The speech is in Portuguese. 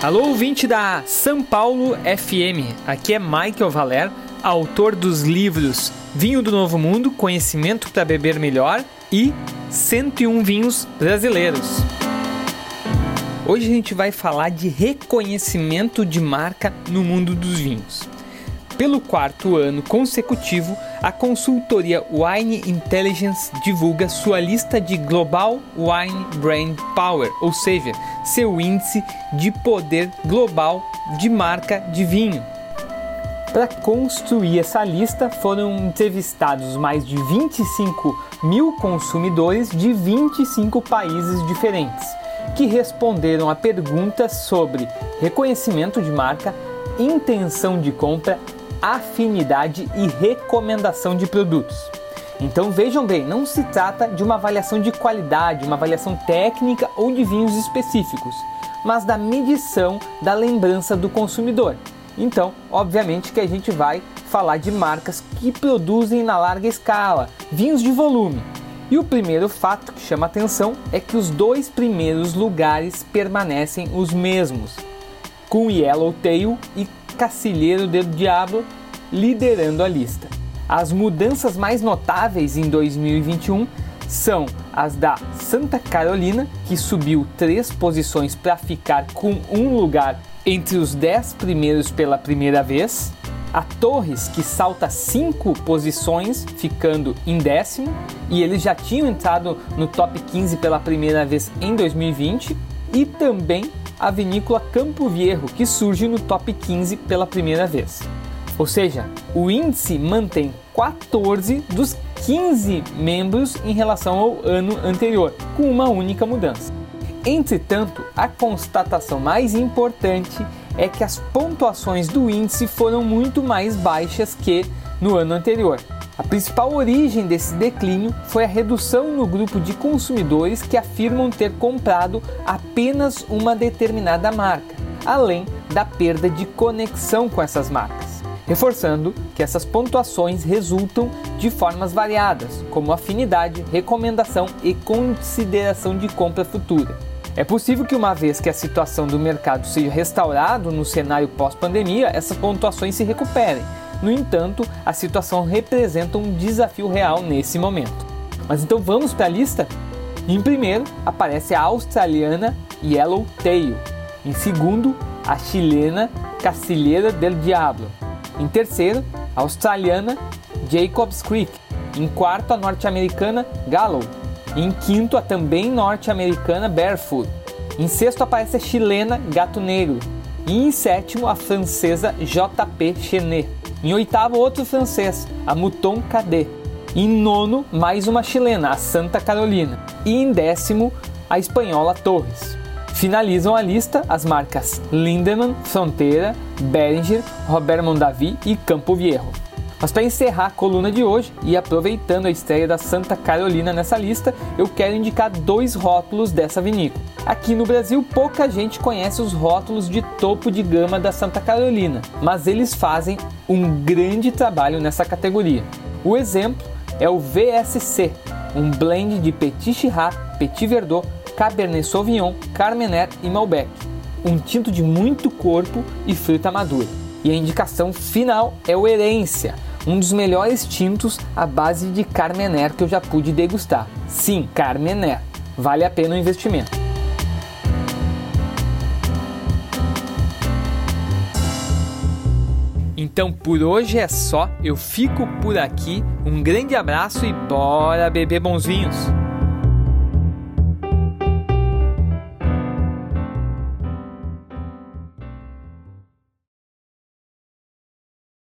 Alô, ouvinte da São Paulo FM. Aqui é Michael Valer, autor dos livros Vinho do Novo Mundo, Conhecimento para Beber Melhor e 101 Vinhos Brasileiros. Hoje a gente vai falar de reconhecimento de marca no mundo dos vinhos. Pelo quarto ano consecutivo, a consultoria Wine Intelligence divulga sua lista de Global Wine Brand Power, ou seja, seu índice de poder global de marca de vinho. Para construir essa lista, foram entrevistados mais de 25 mil consumidores de 25 países diferentes, que responderam a perguntas sobre reconhecimento de marca, intenção de compra afinidade e recomendação de produtos. Então vejam bem, não se trata de uma avaliação de qualidade, uma avaliação técnica ou de vinhos específicos, mas da medição da lembrança do consumidor. Então, obviamente que a gente vai falar de marcas que produzem na larga escala, vinhos de volume. E o primeiro fato que chama atenção é que os dois primeiros lugares permanecem os mesmos, com Yellowtail e Cacilheiro do Diabo liderando a lista. As mudanças mais notáveis em 2021 são as da Santa Carolina, que subiu três posições para ficar com um lugar entre os dez primeiros pela primeira vez, a Torres, que salta cinco posições, ficando em décimo, e eles já tinham entrado no top 15 pela primeira vez em 2020, e também a vinícola Campo Viejo, que surge no top 15 pela primeira vez. Ou seja, o índice mantém 14 dos 15 membros em relação ao ano anterior, com uma única mudança. Entretanto, a constatação mais importante é que as pontuações do índice foram muito mais baixas que no ano anterior. A principal origem desse declínio foi a redução no grupo de consumidores que afirmam ter comprado apenas uma determinada marca, além da perda de conexão com essas marcas. Reforçando que essas pontuações resultam de formas variadas, como afinidade, recomendação e consideração de compra futura. É possível que, uma vez que a situação do mercado seja restaurado no cenário pós-pandemia, essas pontuações se recuperem, no entanto, a situação representa um desafio real nesse momento. Mas então vamos para a lista? Em primeiro, aparece a australiana Yellowtail. Em segundo, a chilena Cacilheira del Diablo. Em terceiro, a australiana Jacobs Creek. Em quarto, a norte-americana Gallow. Em quinto, a também norte-americana Barefoot. Em sexto, aparece a chilena Gato Negro. E em sétimo, a francesa JP Chenet. Em oitavo, outro francês, a Mouton Cadet. Em nono, mais uma chilena, a Santa Carolina. E em décimo, a espanhola Torres. Finalizam a lista as marcas Lindemann, Fronteira, Beringer, Robert Mondavi e Campo Viejo. Mas para encerrar a coluna de hoje e aproveitando a estreia da Santa Carolina nessa lista, eu quero indicar dois rótulos dessa vinícola. Aqui no Brasil, pouca gente conhece os rótulos de topo de gama da Santa Carolina, mas eles fazem um grande trabalho nessa categoria. O exemplo é o VSC, um blend de Petit Chirrat, Petit Verdot, Cabernet Sauvignon, Carmener e Malbec, um tinto de muito corpo e fruta madura. E a indicação final é o Herência, um dos melhores tintos à base de Carmener que eu já pude degustar. Sim, Carmener. Vale a pena o investimento. Então por hoje é só, eu fico por aqui. Um grande abraço e bora beber bons vinhos!